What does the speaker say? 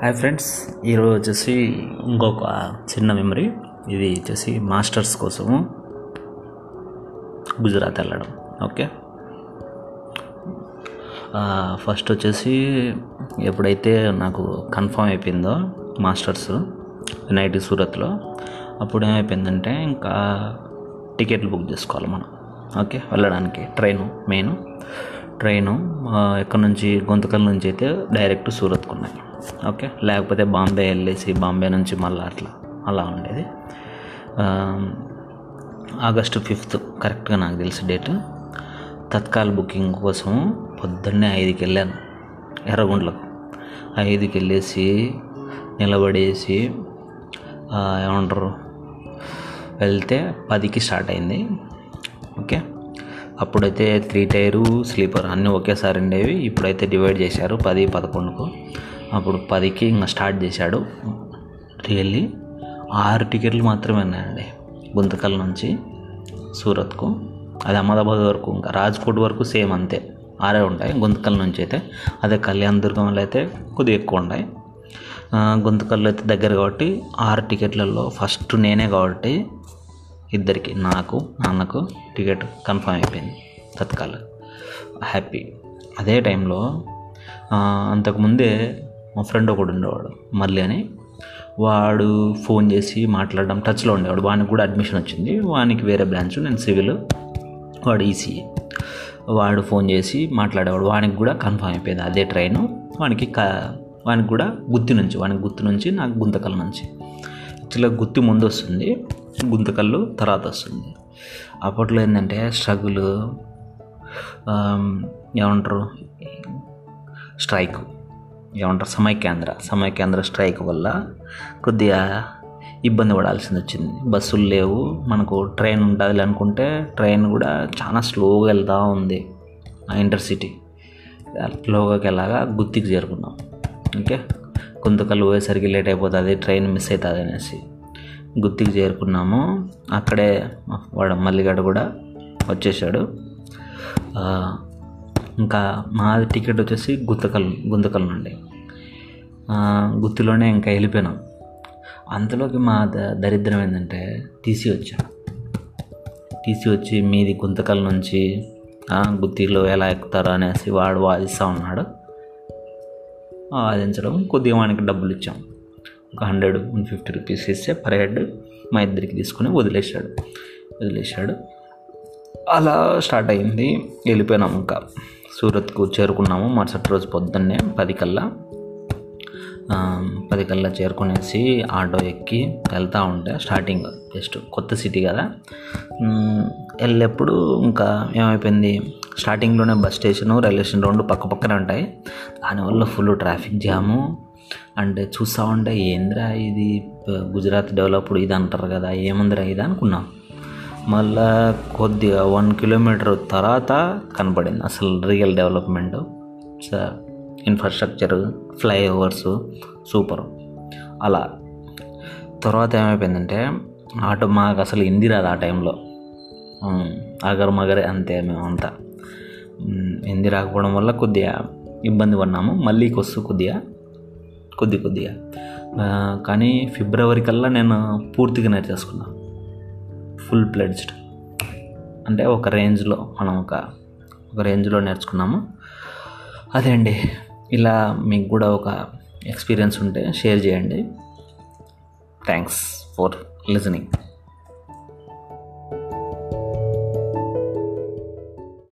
Hi friends ఈరోజు వచ్చేసి ఇంకొక చిన్న మెమరీ ఇది వచ్చేసి మాస్టర్స్ కోసము గుజరాత్ వెళ్ళడం. ఓకే ఫస్ట్ వచ్చేసి ఎప్పుడైతే నాకు కన్ఫర్మ్ అయిపోయిందో మాస్టర్స్ నైట్ సూరత్లో అప్పుడు ఏమైపోయిందంటే ఇంకా టికెట్లు బుక్ చేసుకోవాలి మనం. ఓకే వెళ్ళడానికి ట్రైను మెయిన్ ట్రైను ఎక్కడి నుంచి గుంతకల్ నుంచి అయితే డైరెక్ట్ సూరత్కు ఉన్నాయి. ఓకే? లేకపోతే బాంబే వెళ్ళేసి బాంబే నుంచి మళ్ళీ అట్లా అలా ఉండేది. ఆగస్టు ఫిఫ్త్ కరెక్ట్గా నాకు తెలిసి డేట్. తత్కాల్ బుకింగ్ కోసం పొద్దున్నే ఐదుకి వెళ్ళాను ఎర్రగుండ్లకు ఐదుకి వెళ్ళేసి నిలబడేసి ఏమంటారు వెళ్తే పదికి స్టార్ట్ అయింది. ఓకే? అప్పుడైతే త్రీ టైరు స్లీపర్ అన్నీ ఒకేసారి ఉండేవి. ఇప్పుడైతే డివైడ్ చేశారు పది పదకొండుకు. అప్పుడు పదికి ఇంకా స్టార్ట్ చేశాడు. రియల్లీ ఆరు టికెట్లు మాత్రమే ఉన్నాయండి గుంతకల్ నుంచి సూరత్కు. అది అహ్మదాబాద్ వరకు ఇంకా రాజ్కోట్ వరకు సేమ్ అంతే. ఆరే ఉంటాయి గుంతకల్ నుంచి అయితే. అదే కళ్యాణ దుర్గంలో అయితే కొద్దిగా ఎక్కువ ఉంటాయి గుంతకల్లో అయితే దగ్గర కాబట్టి ఆరు టికెట్లలో ఫస్ట్ నేనే కాబట్టి ఇద్దరికి నాకు నాన్నకు టికెట్ కన్ఫర్మ్ అయిపోయింది తత్కాల. హ్యాపీ. అదే టైంలో అంతకుముందే మా ఫ్రెండ్ ఒకడు ఉండేవాడు మళ్ళీ అని. వాడు ఫోన్ చేసి మాట్లాడడం టచ్లో ఉండేవాడు. వానికి కూడా అడ్మిషన్ వచ్చింది. వానికి వేరే బ్రాంచ్ నేను సివిల్ వాడు ఈసీఈ వాడు ఫోన్ చేసి మాట్లాడేవాడు. వానికి కూడా కన్ఫర్మ్ అయిపోయింది అదే ట్రైను. వానికి క వానికి కూడా గుత్తి నుంచి వానికి గుత్తి నుంచి నాకు గుంతకల నుంచి. యాక్చువల్గా గుత్తి ముందు వస్తుంది. గుంతకల్లు తర్వాత వస్తుంది. అప్పట్లో ఏంటంటే స్ట్రగుల్ ఏమంటారు స్ట్రైక్ ఏమంటారు సమైక్యాంధ్ర సమైకేంద్ర స్ట్రైక్ వల్ల కొద్దిగా ఇబ్బంది పడాల్సింది వచ్చింది. బస్సులు లేవు మనకు ట్రైన్ ఉంటుంది అనుకుంటే ట్రైన్ కూడా చాలా స్లోగా వెళ్తూ ఉంది. ఇంటర్సిటీ స్లోగాకి ఎలాగా గుత్తికి చేరుకున్నాం. ఓకే? గుంతకల్లు పోయేసరికి లేట్ అయిపోతుంది ట్రైన్ మిస్ అవుతుంది అనేసి. గుత్తికి చేరుకున్నాము. అక్కడే వాడు మల్లిగాడు కూడా వచ్చేసాడు ఇంకా మా టికెట్ వచ్చేసి గుంతకల్ గుంతకల్ నుండి. గుత్తిలోనే ఇంకా వెళ్ళిపోయినాం. అంతలోకి మా ద దరిద్రం ఏంటంటే టీసీ వచ్చా. టీసీ వచ్చి మీది గుంతకల్ నుంచి గుత్తిలో ఎలా ఎక్కుతారు అనేసి వాడు వాదిస్తూ ఉన్నాడు. వాదించడం కొద్దిగా వానికి డబ్బులు ఇచ్చాం. ఒక హండ్రెడ్ వన్ ఫిఫ్టీ రూపీస్ ఇస్తే పర్ హెడ్ మా ఇద్దరికి తీసుకుని వదిలేశాడు. వదిలేశాడు. అలా స్టార్ట్ అయింది. వెళ్ళిపోయినాం ఇంకా. సూరత్కు చేరుకున్నాము. మరుసటి రోజు పొద్దున్నే పది కల్లా. పది కల్లా చేరుకునేసి ఆటో ఎక్కి వెళ్తూ ఉంటే స్టార్టింగ్ జస్ట్ కొత్త సిటీ కదా. వెళ్ళేప్పుడు ఇంకా ఏమైపోయింది? స్టార్టింగ్లోనే బస్ స్టేషను రైల్వే స్టేషన్ రెండు పక్క పక్కనే ఉంటాయి. దానివల్ల ఫుల్ ట్రాఫిక్ జాము. అంటే చూస్తూ ఉంటే ఏందిరా ఇది? గుజరాత్ డెవలప్డ్ ఇది అంటారు కదా ఏముందిరా ఇది? అనుకున్నాం. మళ్ళా కొద్దిగా వన్ కిలోమీటర్ తర్వాత కనపడింది అసలు real development. Infrastructure flyovers super. అలా. తర్వాత ఏమైపోయిందంటే ఆటో మాకు అసలు హిందీ రాదు ఆ టైంలో. అగర్ మగరే అంతే మేమంతా. హిందీ రాకపోవడం వల్ల కొద్దిగా ఇబ్బంది పడినాము మళ్ళీ కొస్తూ కొద్దిగా కొద్ది కొద్దిగా. కానీ ఫిబ్రవరి కల్లా నేను పూర్తిగా నేర్చేసుకున్నాను ఫుల్ ప్లెడ్జ్డ్ అంటే ఒక రేంజ్లో మనం ఒక ఒక రేంజ్లో నేర్చుకున్నాము. అదే అండి ఇలా మీకు కూడా ఒక ఎక్స్పీరియన్స్ ఉంటే షేర్ చేయండి. Thanks for listening